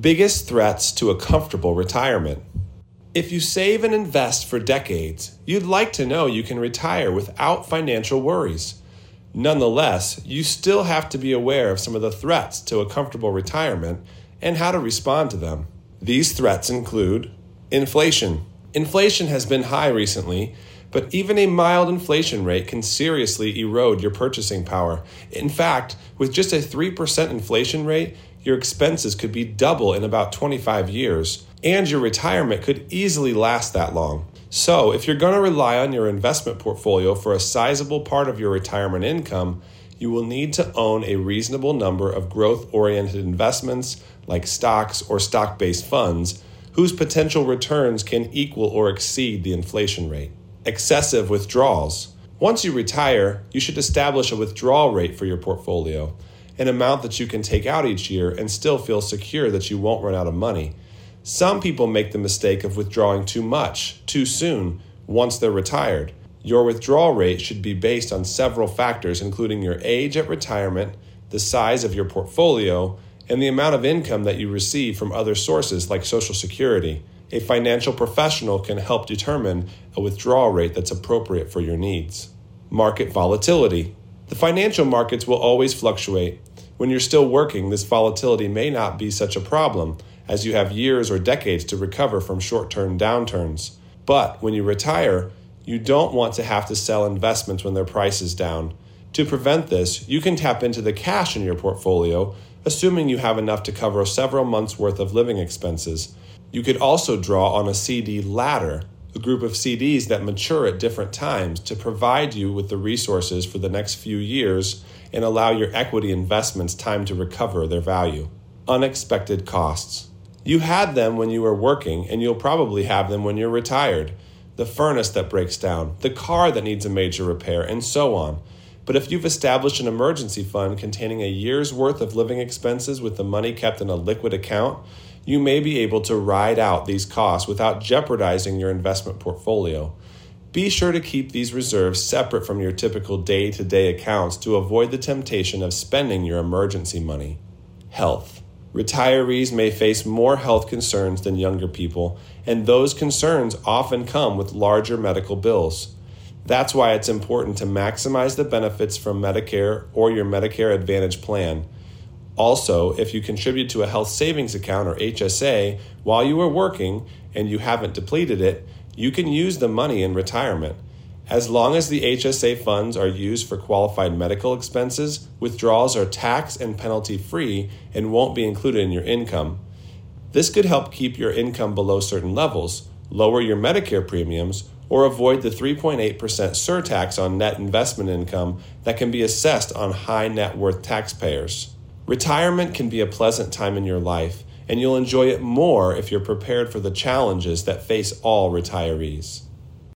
Biggest threats to a comfortable retirement. If you save and invest for decades, you'd like to know you can retire without financial worries. Nonetheless, you still have to be aware of some of the threats to a comfortable retirement and how to respond to them. These threats include inflation. Inflation has been high recently, but even a mild inflation rate can seriously erode your purchasing power. In fact, with just a 3% inflation rate, your expenses could be double in about 25 years, and your retirement could easily last that long. So, if you're going to rely on your investment portfolio for a sizable part of your retirement income, you will need to own a reasonable number of growth oriented investments like stocks or stock based funds whose potential returns can equal or exceed the inflation rate. Excessive withdrawals. Once you retire, you should establish a withdrawal rate for your portfolio an amount that you can take out each year and still feel secure that you won't run out of money. Some people make the mistake of withdrawing too much, too soon, once they're retired. Your withdrawal rate should be based on several factors, including your age at retirement, the size of your portfolio, and the amount of income that you receive from other sources like Social Security. A financial professional can help determine a withdrawal rate that's appropriate for your needs. Market volatility. The financial markets will always fluctuate. When you're still working, this volatility may not be such a problem, as you have years or decades to recover from short term downturns. But when you retire, you don't want to have to sell investments when their price is down. To prevent this, you can tap into the cash in your portfolio, assuming you have enough to cover several months' worth of living expenses. You could also draw on a CD ladder a group of CDs that mature at different times to provide you with the resources for the next few years and allow your equity investments time to recover their value. Unexpected costs. You had them when you were working, and you'll probably have them when you're retired. The furnace that breaks down, the car that needs a major repair, and so on. But if you've established an emergency fund containing a year's worth of living expenses with the money kept in a liquid account, you may be able to ride out these costs without jeopardizing your investment portfolio. Be sure to keep these reserves separate from your typical day to day accounts to avoid the temptation of spending your emergency money. Health. Retirees may face more health concerns than younger people, and those concerns often come with larger medical bills. That's why it's important to maximize the benefits from Medicare or your Medicare Advantage plan also, if you contribute to a health savings account or HSA while you are working and you haven't depleted it, you can use the money in retirement. As long as the HSA funds are used for qualified medical expenses, withdrawals are tax and penalty free and won't be included in your income. This could help keep your income below certain levels, lower your Medicare premiums, or avoid the 3.8% surtax on net investment income that can be assessed on high net worth taxpayers. Retirement can be a pleasant time in your life, and you'll enjoy it more if you're prepared for the challenges that face all retirees.